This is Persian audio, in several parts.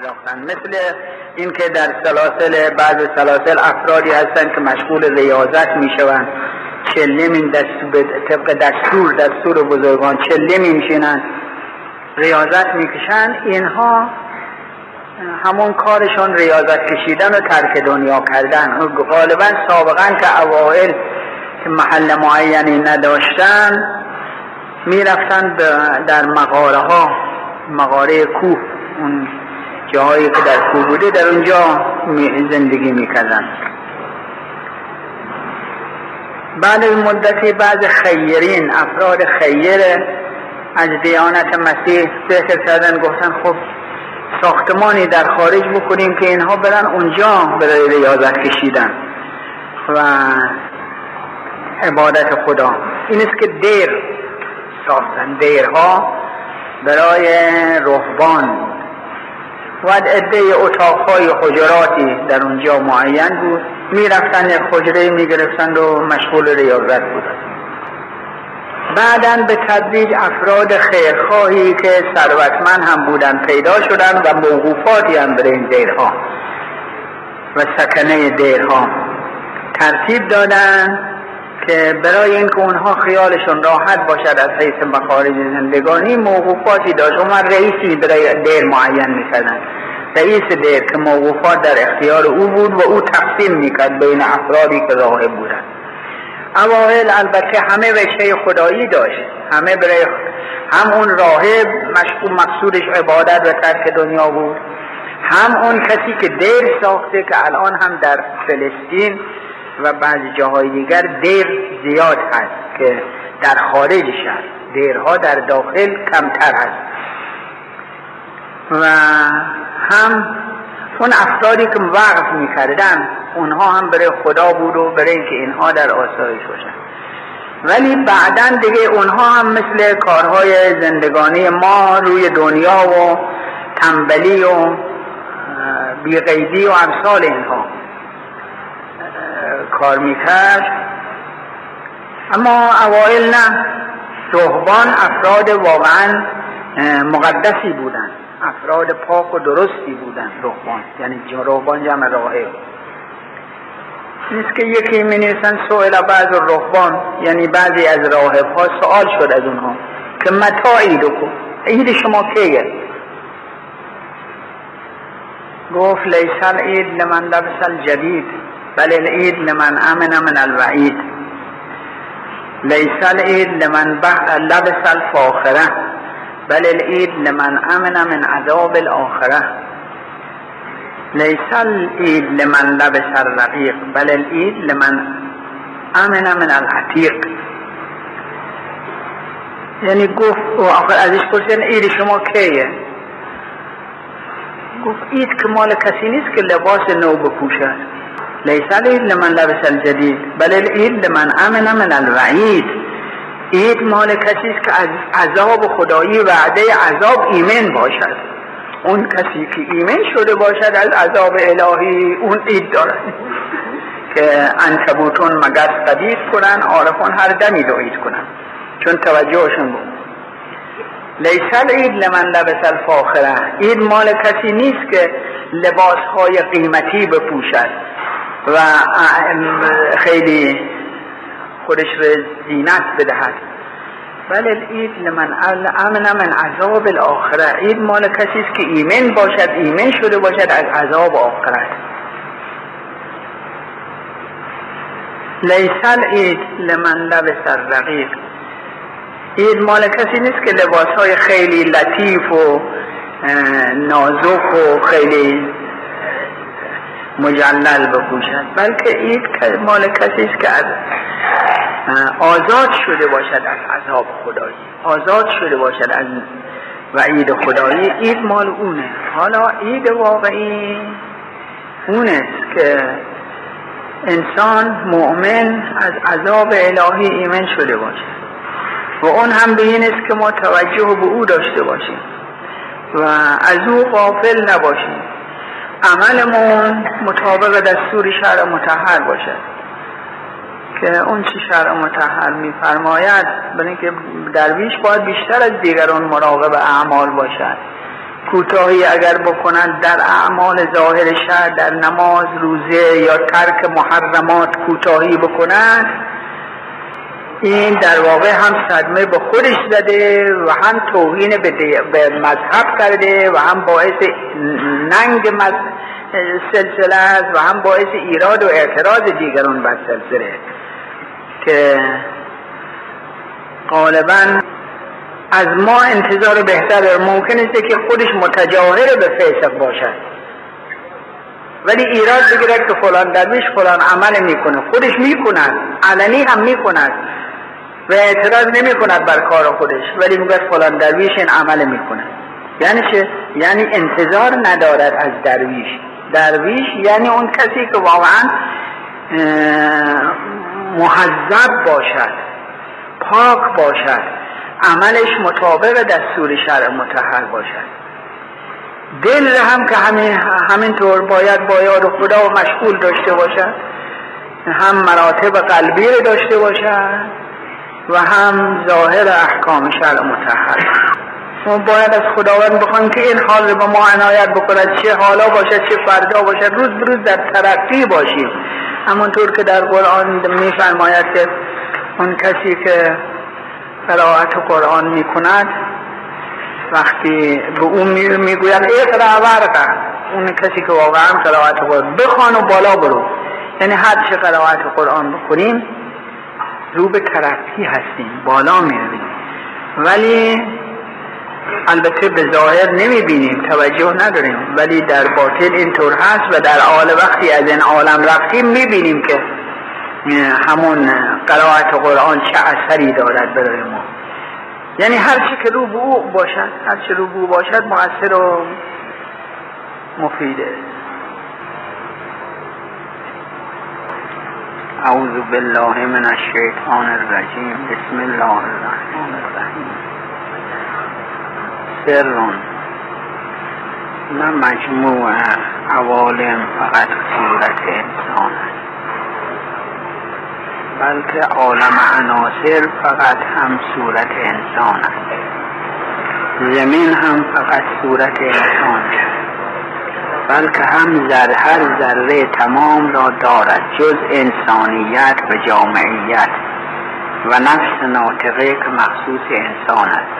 رفتن مثل اینکه در سلاسل بعض سلاسل افرادی هستند که مشغول ریاضت می‌شوند. می دستور طبق دستور دستور بزرگان چله می میشینن ریاضت می‌کشن اینها همون کارشون ریاضت کشیدن و ترک دنیا کردن. غالبا سابقا که اوائل که محل معینی نداشتن می‌رفتن در مغاره ها مغاره کوه. اون جاهایی که در کوه بوده در اونجا زندگی می‌کردن. بعد مدتی بعض خیرین افراد خیر از دیانت مسیح ذکر کردن گفتن خب ساختمانی در خارج بکنیم که اینها برن اونجا برای ریاضت کشیدن. و عبادت خدا. این است که دیر ساختن. دیرها برای رهبان. و عده اتاقهای حجراتی در اونجا معین بود. می‌رفتن یک حجره می‌گرفتند و مشغول ریاضت بودند. بعدا به تدریج افراد خیرخواهی که ثروتمند هم بودن پیدا شدن و موقوفاتی هم برای این دیرها و سکنه دیرها ترتیب دادن که برای اینکه اونها خیالشون راحت باشد از حیث مخارج زندگانی موقوفاتی داشت. اون رئیسی برای دیر معین می‌کردن. رئیس دیر که موقوفات در اختیار او بود و او تقسیم می‌کرد بین افرادی که راهب بودن اوائل البته همه وجه خدایی داشت. همه برای هم اون راهب مشغول مقصودش عبادت و ترک دنیا بود. هم اون کسی که دیر ساخته که الان هم در فلسطین و بعضی جاهای دیگر دیر زیاد هست که در خارج شهر دیرها در داخل کمتر هست. و هم اون افرادی که وقف می‌کردن اونها هم برای خدا بود و برای اینکه اینها در آسایش باشن. ولی بعدا دیگه اونها هم مثل کارهای زندگانی ما روی دنیا و تنبلی و بیقیدی و امثال اینها. کار می‌کرد. اما اوائل نه رهبان افراد واقعا مقدسی بودند. افراد پاک و درستی بودند رهبان یعنی رهبان جمع راهب نیست که یکی می نویسن سوال بعض رهبان یعنی بعضی از راهب ها سوال شد از اونها که متا عید کن عید شما کیه؟ گفت لیسل عید لمن لبس الجدید. بل العید لمن آمن من الوعید. لیسل عید لمن لبس الفاخره بل العید لمن آمن من عذاب الاخره. لیس العید لمن لبس الرقیق بل العید لمن آمن من العتیق. یعنی گفت و آخر ازش پرسیدن عید شما کیه؟ گفت عید که مال کسی نیست که لباس نو بپوشد. لیس العید لمن لبس الجدید بل العید لمن امن من الوعید عید مال کسی است که از عذاب خدایی وعده عذاب ایمن باشد. اون کسی که ایمن شده باشد از عذاب الهی اون عید دارد. که انکبوتون مگس قدید کنن عارفون هر دمی دو عید کنن. چون توجهشون بود. لیسل عید لمن لبس الفاخره. عید مال کسی نیست که لباس های قیمتی بپوشد. و خیلی خودش رو زینت بدهد. بله العید لمن امن من عذاب الاخره. عید مال کسی است که ایمن باشد ایمن شده باشد از عذاب آخرت لیس العید لمن لبس الرقیق. عید مال کسی نیست که لباس های خیلی لطیف و نازک و خیلی مجلل بپوشد بلکه عید مال کسی است که از آزاد شده باشد از عذاب خدایی. آزاد شده باشد از وعید خدایی. عید مال اونه. حالا عید واقعی اونست که انسان مؤمن از عذاب الهی ایمن شده باشد. و اون هم به این است که ما توجه به او داشته باشیم و از او غافل نباشیم. عملمون مطابق دستور شرع متحر باشد که اون چی شرع متحر میفرماید برای اینکه درویش باید بیشتر از دیگران مراقب اعمال باشد کوتاهی اگر بکنند در اعمال ظاهر شهر در نماز روزه یا ترک محرمات کوتاهی بکنند این در واقع هم صدمه به خودش زده و هم توهین به مذهب کرده و هم باعث ننگ سلسله است و هم باعث ایراد و اعتراض دیگران بر سلسله. که غالبا از ما انتظار بهتر ممکن است که خودش متجاهر به فسق باشد. ولی ایراد بگیرد که فلان درویش فلان عمل می‌کنه. خودش می‌کند. علنی هم می‌کند. و اعتراض نمی کند بر کار خودش ولی میگه فلان درویش این عمل می‌کنه. یعنی چه؟ یعنی انتظار ندارد از درویش. درویش یعنی اون کسی که واقعا محذب باشد پاک باشد عملش مطابق دستور شرع متحر باشد. دل هم که همین همینطور باید با یاد خدا و مشغول داشته باشد هم مراتب قلبی داشته باشد و هم ظاهر احکام شرع متحر ما باید از خداوند بخوایم که این حال رو به ما عنایت بکند. چه حالا باشد چه فردا باشد. روز به روز در ترقی باشیم. همونطور که در قرآن میفرماید که اون کسی که قرائت قرآن می‌کند وقتی به اون می‌گوید اقرا ورقه اون کسی که واقعا قرائت قرآن بخوان و بالا برو. یعنی هر چه قرائت قرآن بکنیم رو به ترقی هستیم بالا می‌رویم. ولی البته به ظاهر نمی بینیم توجه نداریم. ولی در باطن اینطور هست و در حال وقتی از این عالم رفتیم می بینیم که همون قرائت قرآن چه اثری دارد برای ما. یعنی هر چی که رو به او باشد هر چی رو به او باشد مؤثر و مفیده. اعوذ بالله من الشیطان الرجیم. بسم الله الرحمن الرحیم. سر نه مجموع عوالم فقط صورت انسان. بلکه عالم عناصر فقط هم صورت انسان است. زمین هم فقط صورت انسان است. بلکه هم زر هر ذره تمام را دارد جز انسانیت و جامعیت. و نفس ناطقه که مخصوص انسان است.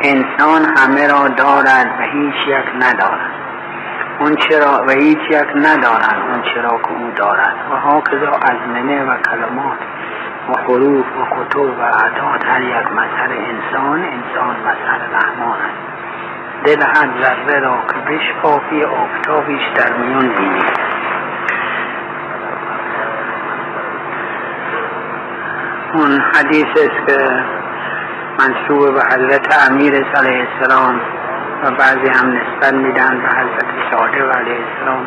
انسان همه را دارد و هیچ یک ندارد. اون چرا و هیچ یک ندارد اون چرا که او دارد. و هاکذا ازمنه و کلمات و حروف و کتب و عداد هر یک مظهر انسان انسان مظهر رحمان است. دل هر ذره را که بشکافی آفتابیش در میان بینی. اون حدیث است که منصوب به حضرت امیر علیه السلام و بعضی هم نسبت میدن به حضرت صادق علیه السلام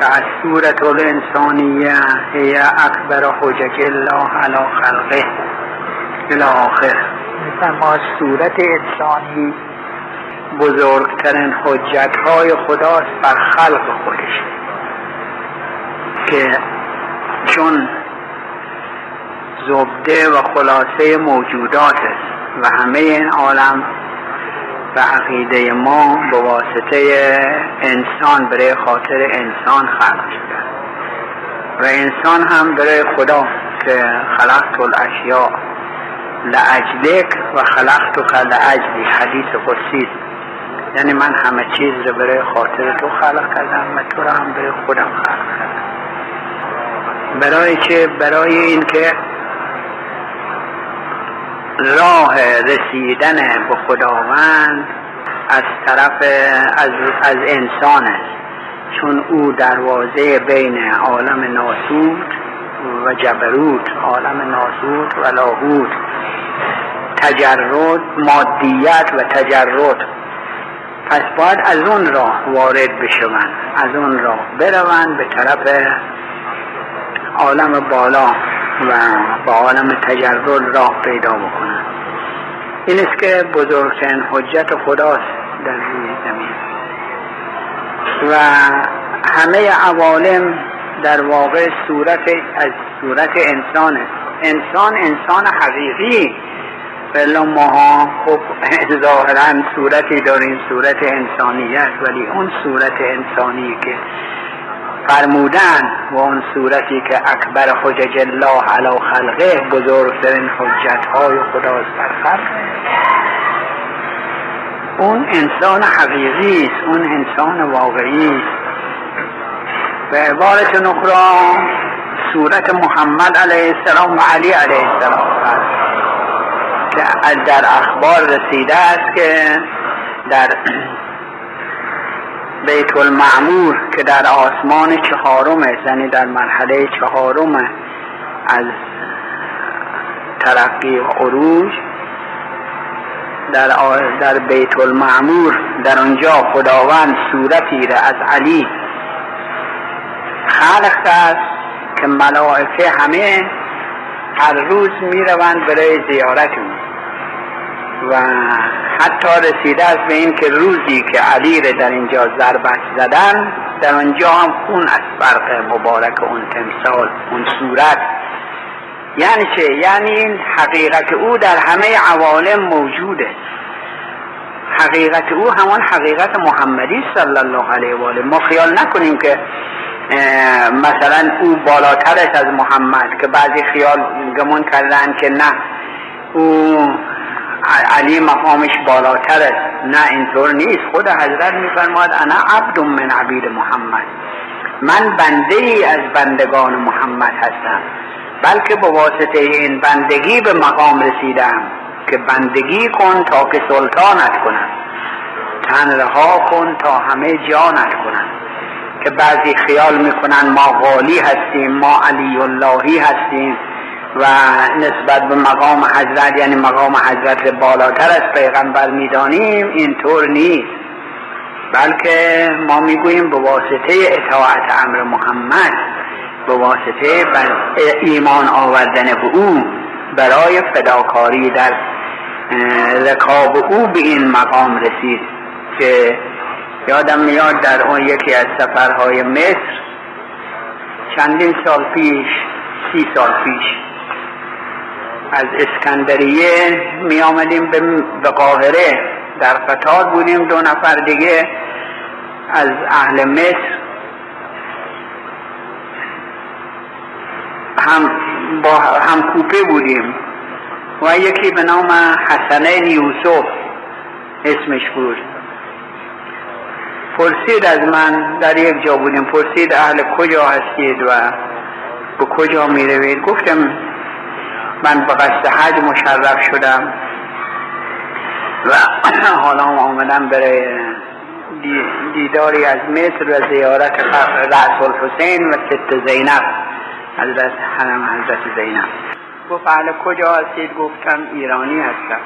که از صورت الانسانیه هی اکبر حجج الله علی خلقه الى آخر. ما صورت انسانی بزرگترین حجت های خداست بر خلق خودش. که چون زبده و خلاصه موجودات است و همه این عالم و عقیده ما به واسطه انسان برای خاطر انسان خلق شده. و انسان هم برای خدا که خلقت الاشیاء. لعجلک و خلقت لعجلی حدیث قدسی. یعنی من همه چیز رو برای خاطر تو خلق کردم و تو رو هم برای خودم خلق کردم. برای چه؟ برای اینکه راه رسیدن به خداوند از طرف از, از انسان است. چون او دروازه بین عالم ناسود و جبروت عالم ناسود و لاهوت تجرد مادیت و تجرد. پس باید از اون راه وارد بشوند از اون راه بروند به طرف عالم بالا و با عالم تجرد راه پیدا بکنند. این است که بزرگترین حجت خداست در روی زمین. و همه عوالم در واقع صورت از صورت انسان است انسان انسان حقیقی. بلا ماها خب ظاهرا صورتی داریم صورت انسانیت ولی اون صورت انسانی که فرمودن و اون صورتی که اکبر حجج الله علی خلقه بزرگترین حجت های خداست بر اون انسان حقیقی است اون انسان واقعی است. به عبارت نخرا صورت محمد علیه السلام و علی علیه السلام. که در اخبار رسیده است که در بیت المعمور که در آسمان چهارم یعنی در مرحله چهارم از ترقی و عروج در, در بیت المعمور در آنجا خداوند صورتی را از علی خلق است که ملائکه همه هر روز می روند برای زیارت و حتی رسیده است به این که روزی که علی را در اینجا ضربت زدن در آنجا هم خون از فرق مبارک اون تمثال اون صورت. یعنی چه؟ یعنی این حقیقت او در همه عوالم موجوده حقیقت او همان حقیقت محمدی صلی الله علیه و آله. ما خیال نکنیم که مثلا او بالاترش از محمد که بعضی خیال گمون کردن که نه او علی مقامش بالاتر است. نه اینطور نیست. خود حضرت میفرماد انا عبد من عبید محمد. من بنده ای از بندگان محمد هستم. بلکه به واسطه این بندگی به مقام رسیدم که بندگی کن تا که سلطانت کنم. تن رها کن تا همه جانت کنم. که بعضی خیال می‌کنن ما غالی هستیم ما علی اللهی هستیم. و نسبت به مقام حضرت یعنی مقام حضرت بالاتر از پیغمبر می‌دانیم اینطور نیست. بلکه ما می‌گوییم به واسطه اطاعت امر محمد به واسطه ایمان آوردن به او برای فداکاری در رکاب او به این مقام رسید که یادم میاد در اون یکی از سفرهای مصر چندین سال پیش سی سال پیش از اسکندریه می آمدیم به قاهره. در قطار بودیم دو نفر دیگه از اهل مصر. هم با هم کوپه بودیم. و یکی به نام حسنین یوسف اسمش بود. پرسید از من در یک جا بودیم. پرسید اهل کجا هستید و به کجا می روید؟ گفتم من به قصد حج مشرف شدم و حالا آمدم برای دیداری از مصر و زیارت رأس الحسین و ست زینب حضرت حرم حضرت زینب. گفت اهل کجا هستید؟ گفتم ایرانی هستم.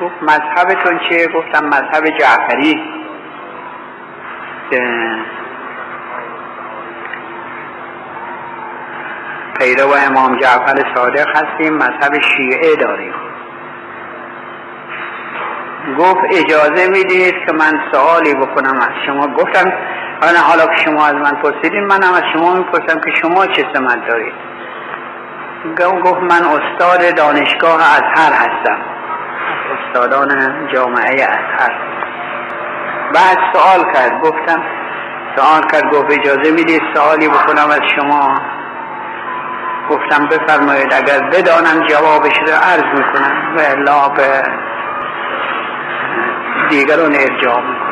گفت مذهبتون چیه؟ گفتم مذهب جعفری. پیرو امام جعفر صادق هستیم مذهب شیعه داریم. گفت اجازه می‌دید که من سوالی بکنم از شما. گفتم حالا حالا که شما از من پرسیدین من هم از شما می‌پرسم که شما چه سمت دارید. گفت من استاد دانشگاه ازهر هستم. استادان جامعه ازهر بعد سوال کرد گفتم سوال کرد گفت اجازه می‌دید سوالی بکنم از شما؟ گفتم بفرمایید اگر بدانم جوابش رو عرض می‌کنم. و الا به دیگران ارجاع می‌کنم.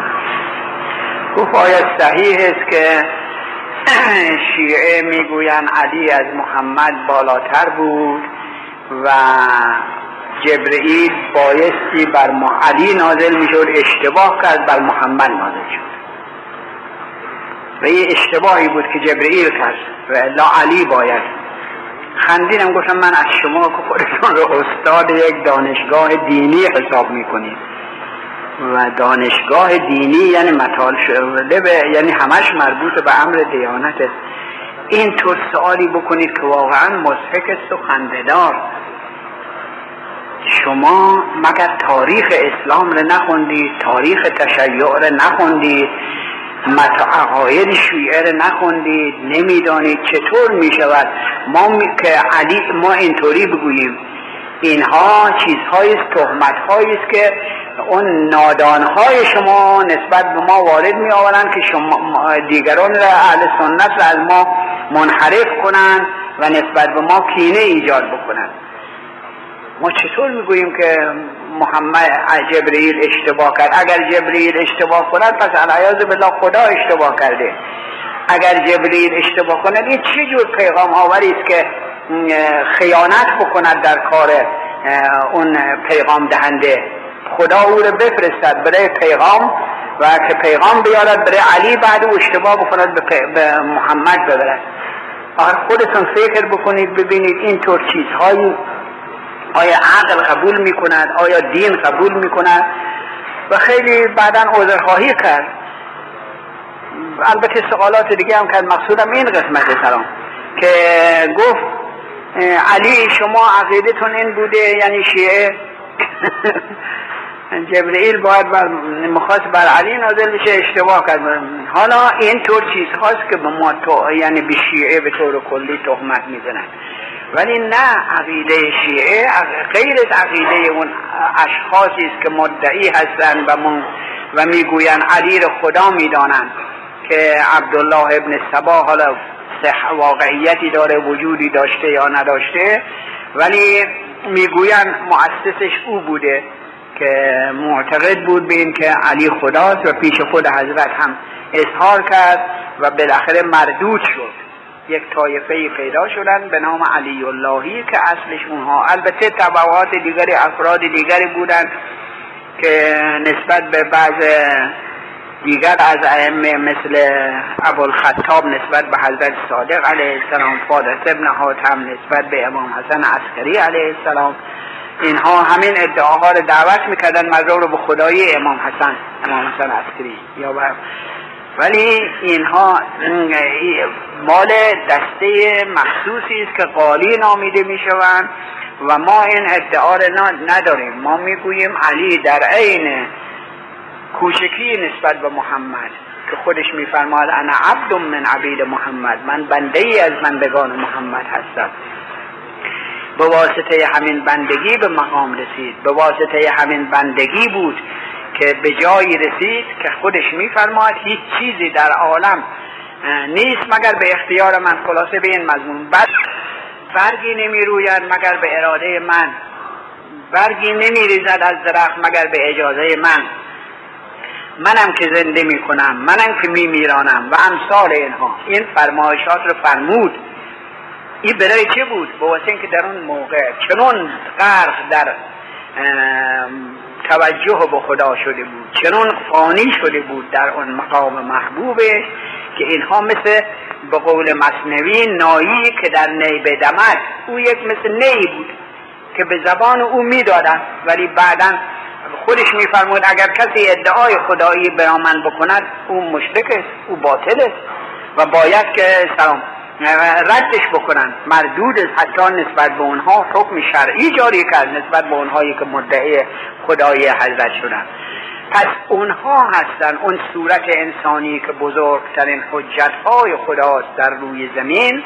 گفت آیا صحیح است که شیعه می‌گویند علی از محمد بالاتر بود و جبرئیل بایستی بر علی نازل می‌شد اشتباه کرد بر محمد نازل شد. و این اشتباهی بود که جبرئیل کرد و الا علی باید خندیدم گفتم من از شما که خودتون رو استاد یک دانشگاه دینی حساب می‌کنید و دانشگاه دینی یعنی مطال شده به یعنی همش مربوط به امر دیانت این طور سوالی بکنید که واقعا مضحک خندهدار شما مگر تاریخ اسلام رو نخوندید تاریخ تشیع رو نخوندید عقاید شیعه رو نخوندید نمی‌دانید چطور می شود ما که علی ما اینطوری بگوییم. اینها چیزهایی است تهمتهایی است که اون نادانهای شما نسبت به ما وارد می آورند که شما دیگران را اهل سنت را از ما منحرف کنند و نسبت به ما کینه ایجاد بکنند. ما چطور می‌گوییم که محمد جبرئیل اشتباه کرد. اگر جبرئیل اشتباه کند پس العیاذ بالله خدا اشتباه کرده. اگر جبرئیل اشتباه کند این چه جور پیغام آوری است که خیانت بکند در کار اون پیغام دهنده. خدا او رو بفرستد برای پیغام و که پیغام بیارد برای علی بعد او اشتباه بکند به, محمد ببرد. اگر خودتون فکر بکنید ببینید اینطور چیزهایی آیا عقل قبول می‌کند؟ آیا دین قبول می‌کند؟ و خیلی بعدا عذرخواهی کرد. البته سوالات دیگه هم کرد. مقصودم این قسمت سلام. که گفت علی شما عقیدتون این بوده یعنی شیعه. جبرئیل باید بر مخواست بر علی نازل بشه اشتباه کرد. حالا این طور چیز هاست که به ما تو یعنی به شیعه به طور کلی تهمت می‌زنن. ولی نه عقیده شیعه غیر از عقیده اون اشخاصی است که مدعی هستند و و می‌گویند علی رو خدا می‌دانند که عبدالله ابن سبا حالا واقعیتی داره وجودی داشته یا نداشته. ولی می‌گویند مؤسسش او بوده که معتقد بود به این که علی خداست و پیش خود حضرت هم اظهار کرد و بالاخره مردود شد. یک طایفه پیدا شدن به نام علی اللهی که اصلش اونها. البته طبعات دیگری افراد دیگری بودند که نسبت به بعض دیگر از ائمه مثل ابوالخطاب نسبت به حضرت صادق علیه السلام فادرس ابن حاتم نسبت به امام حسن عسکری علیه السلام. اینها همین ادعاها رو دعوت می‌کردن مردم رو به خدای امام حسن امام حسن عسکری یا ولی اینها مال دسته مخصوصی است که قالی نامیده می‌شوند و ما این ادعا را نداریم. ما می‌گوییم علی در عین کوشکی نسبت به محمد که خودش میفرماد انا عبد من عبید محمد من بنده ای از بندگان محمد هستم. به واسطه همین بندگی به مقام رسید. به واسطه همین بندگی بود که به جایی رسید که خودش میفرماد هیچ چیزی در عالم نیست مگر به اختیار من. خلاصه به این مضمون. بعد برگی نمی روید مگر به اراده من. برگی نمی ریزد از درخت مگر به اجازه من. منم که زنده می کنم منم که می میرانم و امثال اینها. این فرمایشات رو فرمود. این برای چه بود؟ به واسه که در اون موقع چنون غرق در توجه به خدا شده بود. چنون فانی شده بود در اون مقام محبوبه که اینها مثل به قول مصنوی نایی که در نی بدمد او یک مثل نی بود که به زبان او می‌دادن ولی بعدا خودش میفرمود اگر کسی ادعای خدایی برا من بکند او مشرک است او باطل است. و باید که سلام ردش بکنن. مردود حتی نسبت به اونها حکم شرعی جاری کرد نسبت به اونهایی که مدعی خدای حضرت شدن. پس اونها هستن اون صورت انسانی که بزرگترین حجت های خداست در روی زمین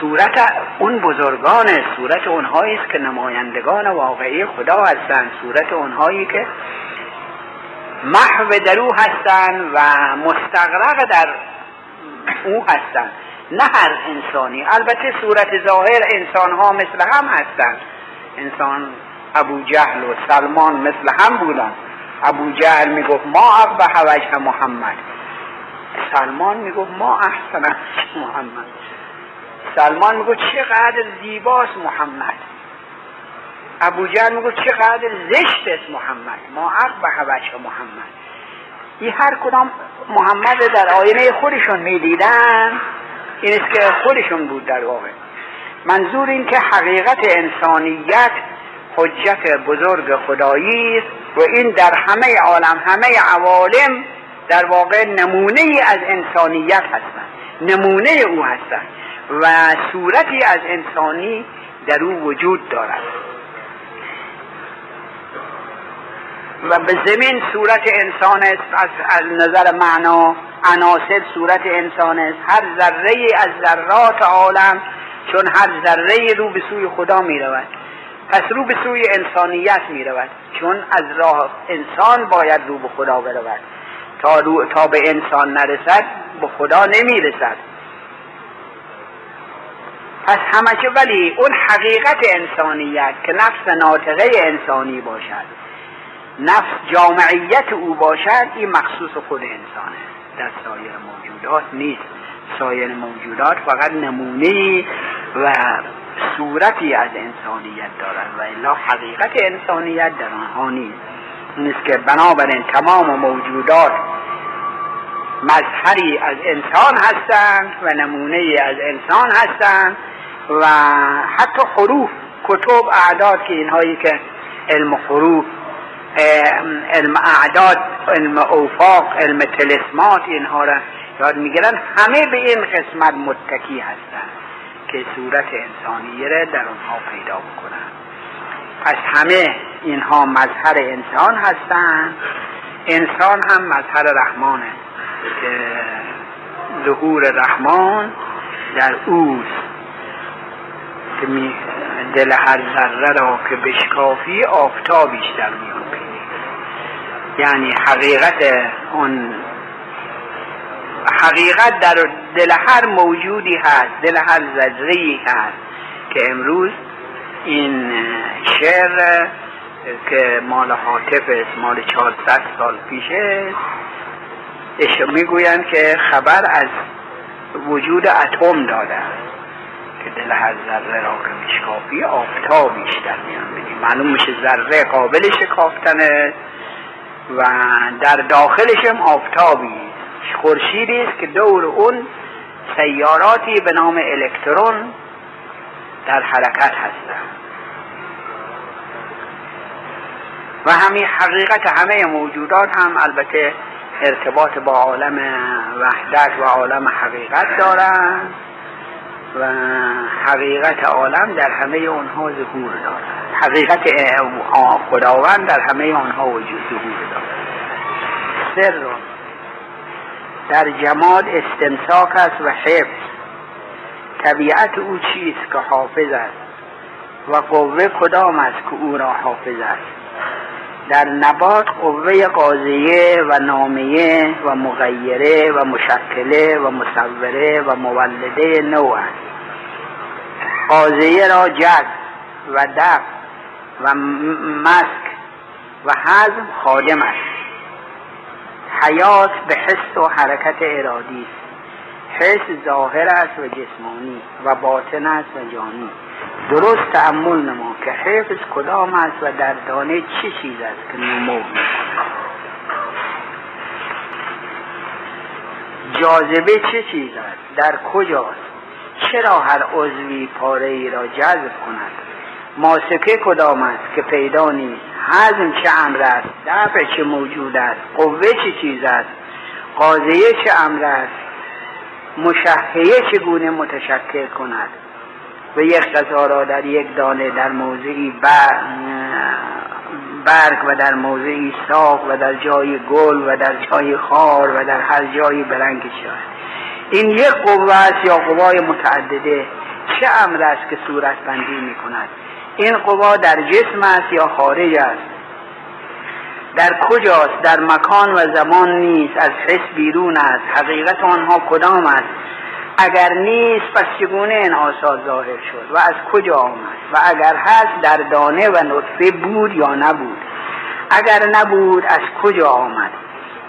صورت اون بزرگان صورت اونهایی است که نمایندگان واقعی خدا هستند صورت اونهایی که محو در او هستند و مستقرق در او هستند نه هر انسانی. البته صورت ظاهر انسان ها مثل هم هستند انسان ابو جهل و سلمان مثل هم بودن. ابو جهل می‌گفت ما اقبه وجه محمد. سلمان می‌گفت ما احسن محمد. سلمان می‌گفت چقدر زیباست محمد. ابو جهل می‌گفت چقدر زشت است محمد. ما اقبه وجه محمد. این هر کدام محمد در آینه خودشون می‌دیدن این است که خودشون بود در واقع. منظور این که حقیقت انسانیت حجت بزرگ خدایی است و این در همه عالم همه عوالم در واقع نمونه از انسانیت هستند. نمونه او هستند و صورتی از انسانی در او وجود دارد. و به زمین صورت انسان است از نظر معنا عناصر صورت انسان است. هر ذره از ذرات عالم چون هر ذره رو به سوی خدا می رود. پس رو به سوی انسانیت می رود. چون از راه انسان باید رو به خدا برود. تا, رو تا به انسان نرسد به خدا نمی رسد. پس همچه ولی اون حقیقت انسانیت که نفس ناطقه انسانی باشد. نفس جامعیت او باشد این مخصوص خود انسانه. در سایر موجودات نیست. سایر موجودات فقط نمونه و صورتی از انسانیت دارند و الا حقیقت انسانیت در آنها نیست. نیست که بنابراین تمام موجودات مظهری از انسان هستند و نمونه از انسان هستند و حتی حروف کتب اعداد که اینهایی که علم حروف علم اعداد علم اوفاق علم تلسمات اینها را یاد می‌گیرن. همه به این قسمت متکی هستند که صورت انسانیه را در آنها پیدا بکنن. پس همه اینها مظهر انسان هستند انسان هم مظهر رحمانه که ظهور رحمان در اوست. که دل هر ذره را که بشکافی آفتابیش در میان یعنی حقیقت اون حقیقت در دل هر موجودی هست دل هر ذره هست که امروز این شعر که مال حاطف است مال 400 سال پیشه می‌گویند که خبر از وجود اتم داده که دل هر ذره را که میشکافی آفتابیش در میان بینی معلوم میشه ذره قابل شکافتنه. و در داخلش هم آفتابی خورشیدی است که دور اون سیاراتی به نام الکترون در حرکت هستند. و همین حقیقت همه موجودات هم البته ارتباط با عالم وحدت و عالم حقیقت دارند. و حقیقت عالم در همه اونها ظهور دارد. حقیقت خداوند در همه آنها وجود ظهور دارد. سر در جماد استمساک است و حفظ. طبیعت او چیست که حافظ است؟ و قوه کدام است که او را حافظ است؟ در نبات قوه قاضیه و نامیه و مغیره و مشکله و مصوره و مولده نوع است. قاضیه را جد و دف و مسک و حزم خادم است. حیات به حس و حرکت ارادی است. حس ظاهر است و جسمانی و باطن است و جانی. درست تعمل نما. که حفظ کدام است و در دانه چه چیز است که نمو جاذبه چه چیز است؟ در کجاست؟ چرا هر عضوی پاره ای را جذب کند؟ ماسکه کدام است که پیدا نیست؟ حزم چه امر است؟ دفع چه موجود است؟ قوه چه چیز است؟ قاضیه چه امر است؟ مشهیه چگونه متشکل کند؟ و یک غذا را در یک دانه در موضعی برگ و در موضعی ساق و در جای گل و در جای خار و در هر جایی برنگ شد این یک قوه است یا قوای متعدده؟ چه امر است که صورت بندی می کند؟ این قوا در جسم است یا خارج است؟ در کجاست؟ در مکان و زمان نیست. از حس بیرون است. حقیقت آنها کدام است؟ اگر نیست پس چگونه این آثار ظاهر شد؟ و از کجا آمد؟ و اگر هست در دانه و نطفه بود یا نبود؟ اگر نبود از کجا آمد؟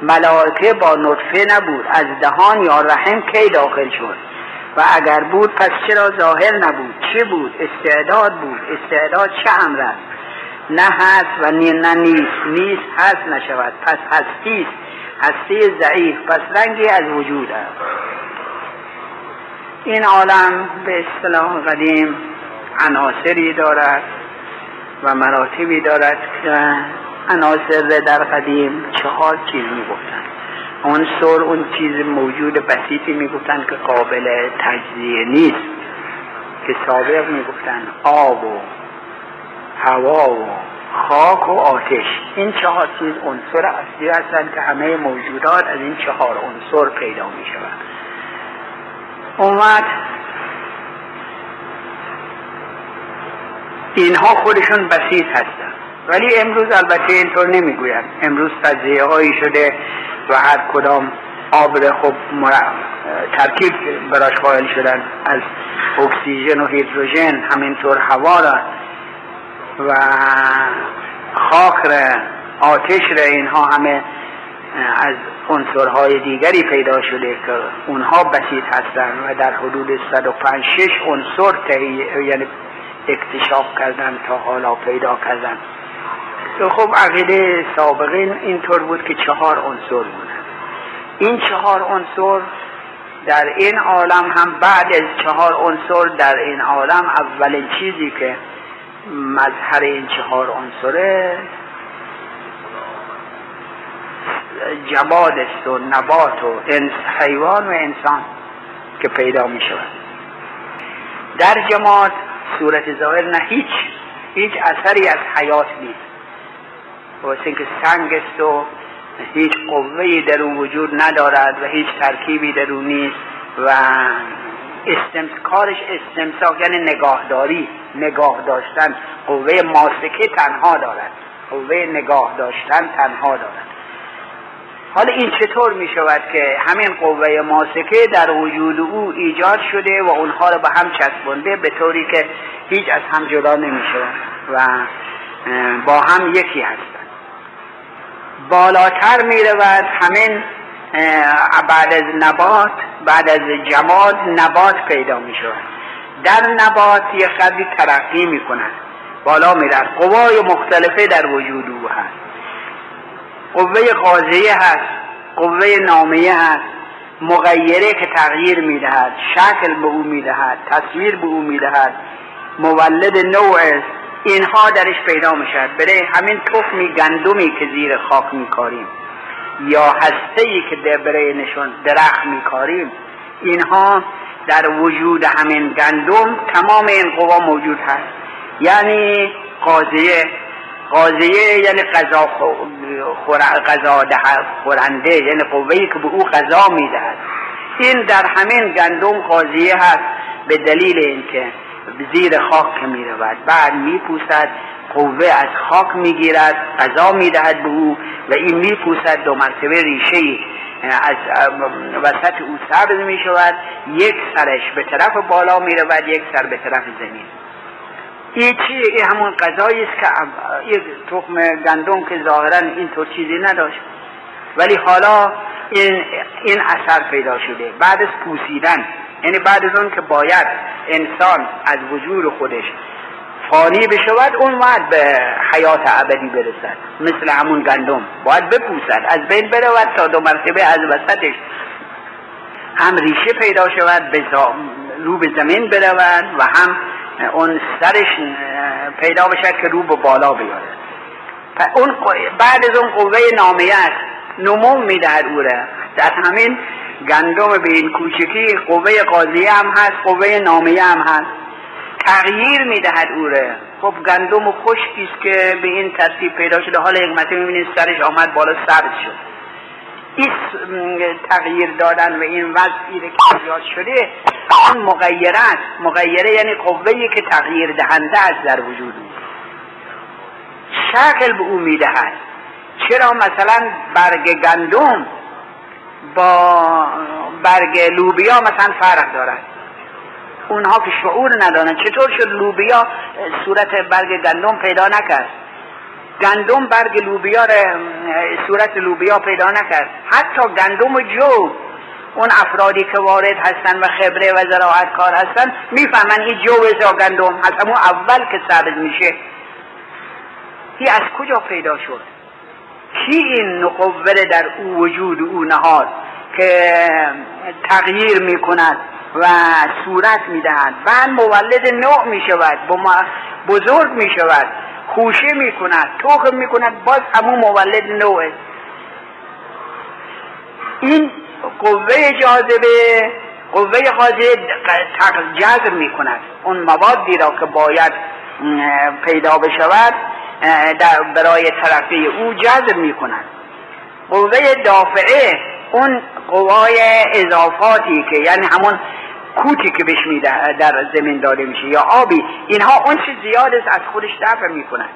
ملائکه با نطفه نبود. از دهان یا رحم کی داخل شد؟ و اگر بود پس چرا ظاهر نبود؟ چه بود؟ استعداد بود. استعداد چه امر است؟ نه هست و نه نیست. نیست هست نشود. پس هستی هستی ضعیف. پس رنگی از وجود است. این عالم به اصطلاح قدیم عناصری دارد و مراتبی دارد که عناصر در قدیم چهار چیز می‌گفتن عنصر اون چیز موجود بسیطی می‌گفتن که قابل تجزیه نیست که سابق می‌گفتن آب و هوا و خاک و آتش. این چهار چیز عنصر اصلی هستند که همه موجودات از این چهار عنصر پیدا می شود اومد. اینها خودشون بسیط هستن. ولی امروز البته اینطور نمی‌گوید امروز تجزیه هایی شده و هر کدام آب خب ترکیب براش قائل شدن از اکسیژن و هیدروژن همینطور هوا را و خاک را آتش را اینها همه از عنصرهای دیگری پیدا شده که اونها بسیط هستند و در حدود 105 6 عنصر یعنی اکتشاف کردن تا حالا پیدا کردن. خب عقیده سابقین اینطور بود که چهار عنصر بودن. این چهار عنصر در این عالم هم بعد از چهار عنصر در این عالم اولین چیزی که مظهر این چهار عنصره جماد است و نبات و حیوان و انسان که پیدا می شود. در جماد صورت ظاهر نه هیچ هیچ اثری از حیات نیست. واسه اینکه سنگ است و هیچ قوهی در اون وجود ندارد و هیچ ترکیبی در اون نیست و استمس کارش استمساک یعنی نگاهداری نگاه داشتن قوه ماسکه تنها دارد. قوه نگاه داشتن تنها دارد. حالا این چطور می شود که همین قوه ماسکه در وجود او ایجاد شده و اونها رو به هم چسبونده به طوری که هیچ از هم جدا نمی شود و با هم یکی هستند. بالاتر می رود همین بعد از نبات بعد از جماد نبات پیدا می شود در نبات یه خدی ترقی می کند بالا می رد قوای مختلفه در وجود او هست. قوه قاضیه هست قوه نامیه هست مغیره که تغییر می‌دهد شکل به او می‌دهد تصویر به او می‌دهد مولد نوع است. اینها درش پیدا می‌شد برای همین تخمی گندمی که زیر خاک میکاریم یا هسته ای که برای نشون درخت میکاریم. اینها در وجود همین گندم تمام این قوا موجود هست. یعنی قاضیه قاضیه یعنی غذا خورنده یعنی قوهی که به او غذا می‌دهد. این در همین گندم قاضیه هست به دلیل اینکه زیر خاک می رود بعد می پوسد قوه از خاک می گیرد غذا می به او و این می پوسد دو مرتبه ریشه از وسط او سبز می شود یک سرش به طرف بالا می رود یک سر به طرف زمین. این چیه این همون غذایی است که یک تخم گندم که ظاهرا اینطور چیزی نداشت. ولی حالا این, این اثر پیدا شده. بعد از پوسیدن. یعنی بعد از اون که باید انسان از وجود خودش فانی بشود اون باید به حیات ابدی برسد. مثل همون گندم. باید بپوسد. از بین برود تا دو مرتبه از وسطش هم ریشه پیدا شود به رو به زمین برود و هم اون سرش پیدا بشد که رو به بالا بیاره. اون بعد از اون قوه نامیت نمو می‌دهد او در همین گندم به این کوچکی قوه قاضیه هم هست قوه نامیه هم هست. تغییر می‌دهد او خب گندم و که به این ترتیب پیدا شده. حالا یک می‌بینید سرش آمد بالا سبز شد. این تغییر دادن و این وضعی که ایجاد شده اون مغیرت مغیره یعنی قوهی که تغییر دهنده است در وجود او. شکل به او می‌دهد چرا مثلا برگ گندم با برگ لوبیا مثلا فرق دارد؟ اونها که شعور ندارن. چطور شد لوبیا صورت برگ گندم پیدا نکرد؟ گندم برگ لوبیا صورت لوبیا پیدا نکرد. حتی گندم و جو اون افرادی که وارد هستن و خبره و زراعت کار هستن می‌فهمن این جو یا گندم. از همون اول که سبز میشه. این از کجا پیدا شد؟ کی این نقوه در او وجود او نهاد که تغییر می‌کند و صورت می‌دهد؟ بعد مولد نوع می‌شود بزرگ می‌شود. خوشه می‌کند تخم می‌کند باز همون مولد نوع این قوه جاذبه قوه جاذبه جذب می کند اون موادی را که باید پیدا بشود برای ترقی او جذب می کند قوه دافعه اون قوای اضافاتی که یعنی همون کوتی که بهش میده در زمین داده میشه یا آبی اینها اون چی زیاد است از خودش دفع می‌کنن.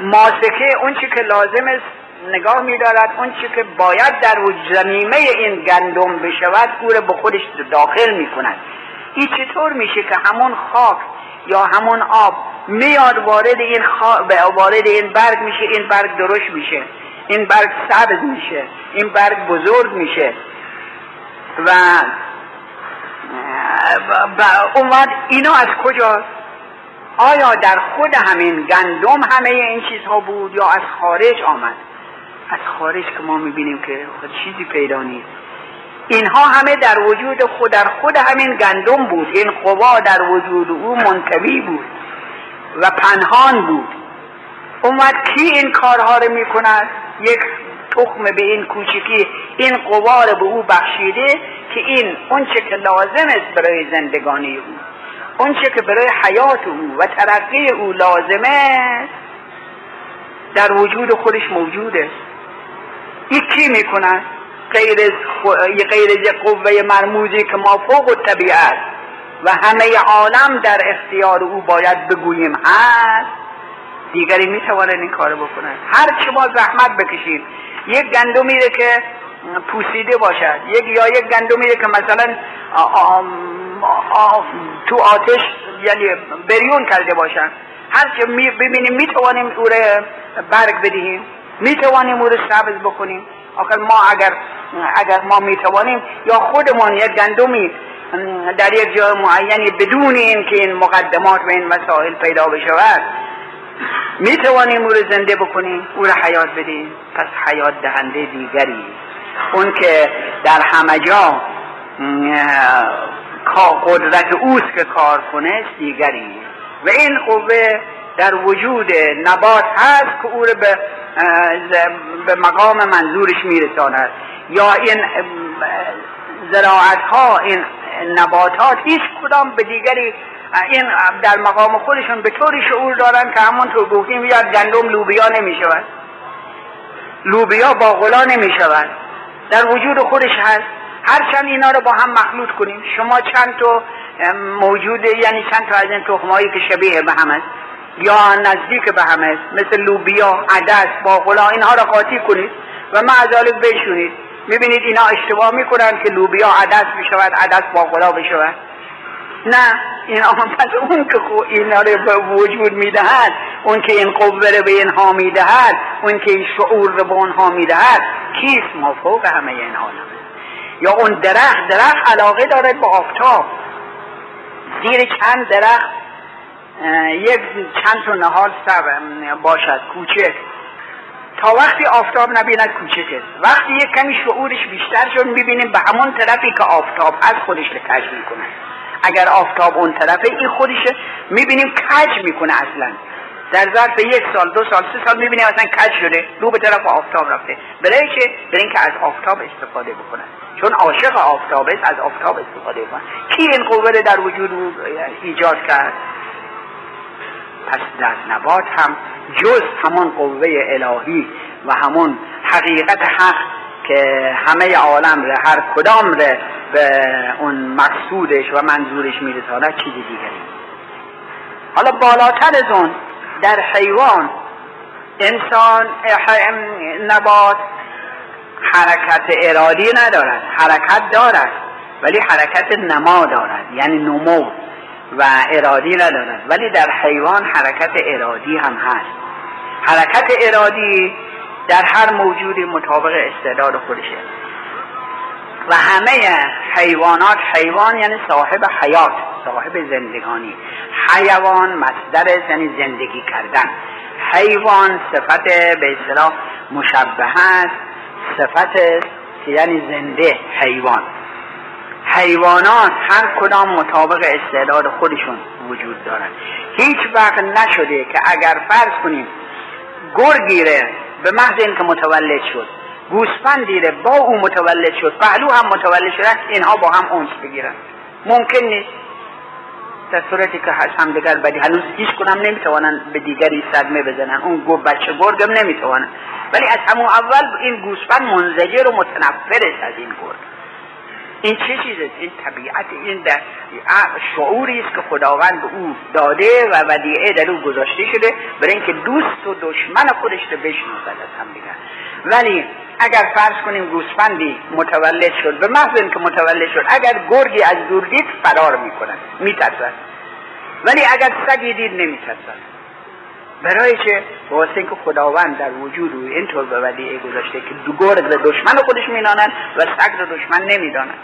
ماسکه اون چی که لازم است نگاه میدارد اون چی که باید در زمینه این گندم بشود او به خودش داخل می‌کند. این چطور میشه که همون خاک یا همون آب میاد وارد این خا... وارد این برگ میشه این برگ درشت میشه این برگ سبز میشه این برگ بزرگ میشه. و اومد اینا از کجاست آیا در خود همین گندم همه این چیزها بود یا از خارج آمد؟ از خارج که ما می‌بینیم که خود چیزی پیدا نیست. اینها همه در وجود خود در خود همین گندم بود. این قوا در وجود او منتوی بود و پنهان بود. اومد کی این کارها رو می‌کند؟ یک تخم به این کوچکی این قوا رو به او بخشیده که این اونچه که لازم است برای زندگانی او اونچه که برای حیات او و ترقی او لازمه در وجود خودش موجود است. این کی می‌کند غیر غیر قوه مرموزی که ما فوق طبیعت و همه عالم در اختیار او باید بگوییم هست دیگری می‌تواند این کارو بکنه هر چه ما زحمت بکشید یک گندمی که پوسیده باشد. یک یا یک گندمی که مثلا تو آتش یعنی بریون کرده باشن هر چه ببینیم می‌توانیم او رو برگ بدهیم. می‌توانیم او رو سبز بکنیم. آخر ما اگر اگر ما می‌توانیم یا خودمون یک گندمی در یک جای معینی بدون این که این مقدمات و این مسائل پیدا بشود می‌توانیم او رو زنده بکنیم او رو حیات بدیم پس حیات دهنده دیگری. اون که در همه جا قدرت اوست که کار کنه دیگری. و این قوه در وجود نبات هست که او رو به, به مقام منظورش میرساند. یا این زراعت ها این نباتات هیچ کدام به دیگری این در مقام خودشون به طوری شعور دارن که همونطور گفتیم یا گندم لوبیا نمی شود لوبیا باقلا نمی شود در وجود خودش هست. هرچند اینا رو با هم مخلوط کنیم. شما چند تا موجوده یعنی چند تا از این تخمایی که شبیه به هم است یا نزدیک به هم است مثل لوبیا عدس باقلا اینها رو قاطی کنید و معذالک بشونید می‌بینید اینا اشتباه می‌کنن که لوبیا عدس بشود عدس باقلا بشود. نه این پس اون که اینا رو به وجود می‌دهد اون که این قوه رو به اینها می‌دهد اون که این شعور رو به اونها می‌دهد کیست ما؟ فوق همه این عالم یا اون درخت درخت علاقه دارد به آفتاب. زیر چند درخت یک چند تا نهال سب باشد کوچک. تا وقتی آفتاب نبیند کوچک است. وقتی یک کمی شعورش بیشتر شد می‌بینیم به همون طرفی که آفتاب از خودش کج می‌کنه اگر آفتاب اون طرفه این خودش می‌بینیم کج می‌کنه اصلا. در ظرف یک سال دو سال سه سال می‌بینیم اصلا کج شده رو به طرف آفتاب رفته. برای چه برای اینکه از آفتاب استفاده بکنه چون عاشق آفتاب است از آفتاب استفاده کنه کی این قوه در وجود ایجاد کرد؟ پس در نبات هم جز همون قوه الهی و همون حقیقت حق که همه عالم ره هر کدام ره به اون مقصودش و منظورش میرساند چیزی دیگری. حالا بالاتر از اون در حیوان انسان نبات حرکت ارادی ندارد حرکت دارد ولی حرکت نما دارد یعنی نمو و ارادی ندارد. ولی در حیوان حرکت ارادی هم هست. حرکت ارادی در هر موجودی مطابق استعداد خودشه. و همه حیوانات حیوان یعنی صاحب حیات صاحب زندگانی. حیوان مصدر یعنی زندگی کردن. حیوان صفت به اصطلاح مشبه است صفت یعنی زنده حیوان. حیوانات هر کدام مطابق استعداد خودشون وجود دارن. هیچ وقت نشده که اگر فرض کنیم گرگیره به محض اینکه متولد شد گوسفندیره با او متولد شد پهلو هم متولد شدن اینها با هم اونس بگیرن. ممکن نیست. در صورتی که هست هم دیگر بدی. هنوز هیچ کنم نمی‌توانن به دیگری صدمه بزنن. اون گو بچه گرگم نمی‌توانن. ولی از همون اول این گوسفند منزجر و متنفر است از این گرگ. این چه چیزه این طبیعت این در شعوری است که خداوند او داده و ودیعه در او گذاشته شده برای اینکه دوست و دشمن خودش رو بشناسد از هم دیگر. ولی اگر فرض کنیم گوسفندی متولد شد به محض اینکه متولد شد اگر گرگی از دور دید فرار می‌کنن میترسد. ولی اگر سگی دید نمیترسد. برای چه؟ واسه اینکه خداوند در وجود روی اینطور به ودیعه گذاشته که دو گرگ دشمن خودش مینانند و سگ رو دشمن نمی‌دانند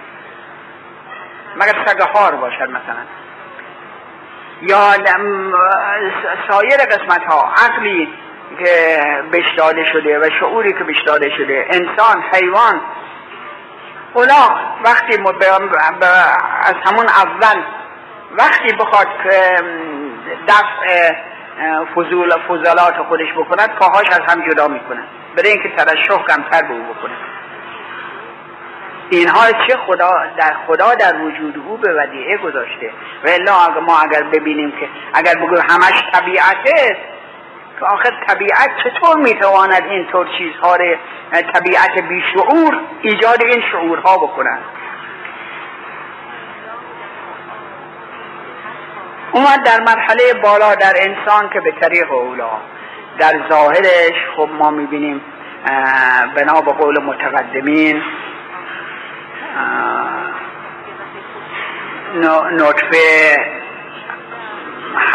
مگر سگ هار باشد مثلا؟ یا سایر قسمت ها عقلی که بهش داده شده و شعوری که بهش داده شده. انسان حیوان اونا وقتی از همون اول وقتی بخواد دفع فضول فضلات خودش بکند پاهاش از هم جدا می‌کنه برای اینکه ترشح کمتر به او بکنه اینها چه خدا در خدا در وجود او به ودیعه گذاشته. و الا ما اگر ببینیم که اگر بگویم همش طبیعته که آخر طبیعت چطور می‌تواند اینطور چیزها رو طبیعت بیشعور ایجاد این شعورها بکنند اومد در مرحله بالا در انسان که به طریق اولا در ظاهرش خب ما می‌بینیم بنا به قول متقدمین نطفه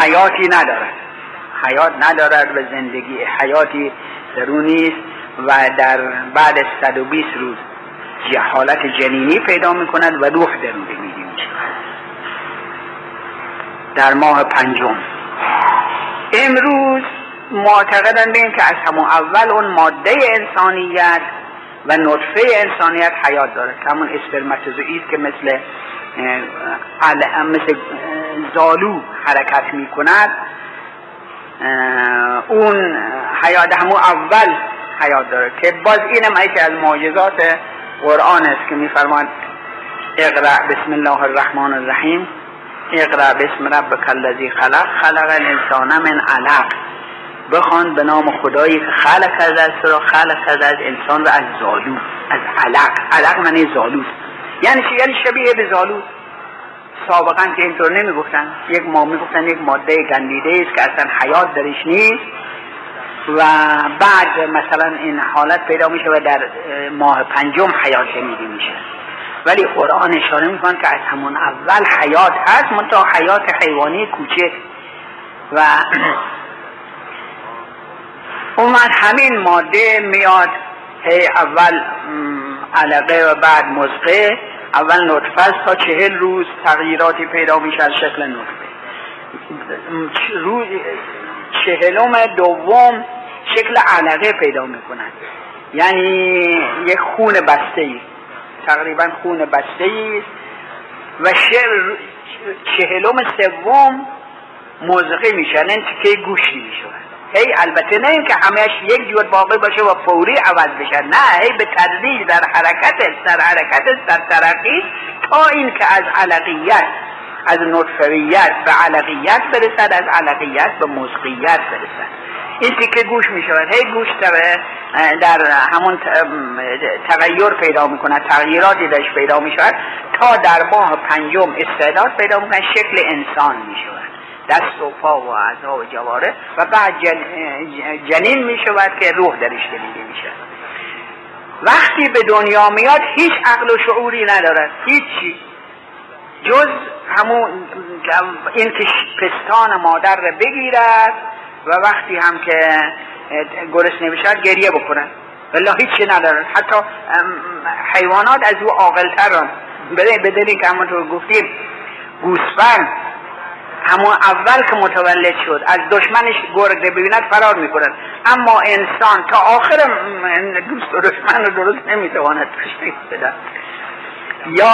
حیاتی ندارد. حیات ندارد و زندگی حیاتی درون نیست و در بعد از 120 روز حالت جنینی پیدا می‌کند و روح درون میدیم در ماه پنجم. امروز معتقدن به که از همون اول اون ماده انسانیت و نطفه انسانیت حیات داره همون اسپرماتوزوئید که مثل مثل زالو حرکت می کند اون حیات همون اول حیات داره که باز اینم که از معجزات قرآن است که میفرماد اقرأ بسم الله الرحمن الرحیم اقرا بسم ربک الذی خلق خلق الانسان من علق. بخوان به نام خدایی که خلق کرده است را خلق کرده از انسان و از زالو از علق. علق معنی زالو. یعنی چی؟ یعنی شبیه به زالو. سابقا که اینطور نمی‌گفتن. یک ما می‌گفتن یک ماده گندیده است که اصلا حیات درش نیست و بعد مثلا این حالت پیدا میشه و در ماه پنجم حیات شنیده میشه. ولی قرآن اشاره می‌کنه که از همون اول حیات هست منتها حیات حیوانی کوچک و اومد همین ماده میاد هی اول علقه و بعد مزقه. اول نطفه تا چهل روز تغییراتی پیدا میشه از شکل نطفه روز چهلم دوم شکل علقه پیدا می‌کنن. یعنی یک خون بسته ای تقریبا خون بسته است و چهلم سوم موزقی میشن این تکه گوشتی میشن هی البته نه اینکه همهش یک جور باقی باشه و فوری عوض بشه نه هی به تدریج در حرکت در حرکت در ترقی تا اینکه از علقیت از نطفویت به علقیت برسد از علقیت به مزقیت برسد. این تیکه گوش می شود هی گوش در همون تغییر پیدا می کند تغییراتی درش پیدا می شود تا در ماه پنجم استعداد پیدا می شکل انسان می شود دست و پا و اعضا و جواره و بعد جن جنین می شود که روح درش دلیده می شود وقتی به دنیا میاد هیچ عقل و شعوری ندارد. هیچی. جز همون این که پستان مادر را بگیرد و وقتی هم که گرس نمی‌شد گریه بکنن ولی هیچی ندارن حتی حیوانات از او عاقلترن بدلی که همونطور گفتیم گوسفند همون اول که متولد شد از دشمنش گرگ ببیند فرار می‌کنند اما انسان تا آخر دوست و دشمن رو درست نمی‌تواند تشخیص بدن یا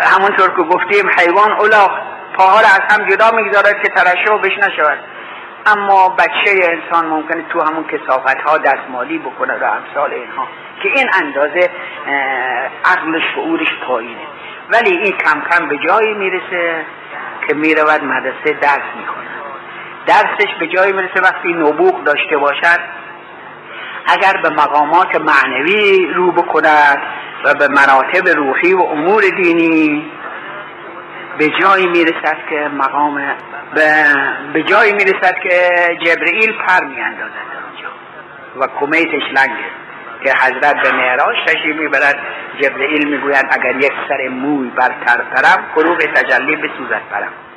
همونطور که گفتیم حیوان اولاغ پاها را از هم جدا می‌گذارد که ترشح بش نشود. اما بچه انسان ممکنه تو همون کسافت ها دستمالی بکنه و امثال اینها که این اندازه عقل شعورش پایینه. ولی این کم کم به جایی می‌رسه که می‌رود مدرسه درس می‌کنه درسش به جایی می‌رسه وقتی نبوغ داشته باشد. اگر به مقامات معنوی رو بکند و به مراتب روحی و امور دینی به جایی می‌رسد که مقام به, به جایی می‌رسد که جبرئیل پر میاندازد و کمیتش لنگه. که حضرت به معراج تشریف می‌برد. جبرئیل می‌گوید اگر یک سر موی بر تر طرف فروغ تجلی بسوزد برم.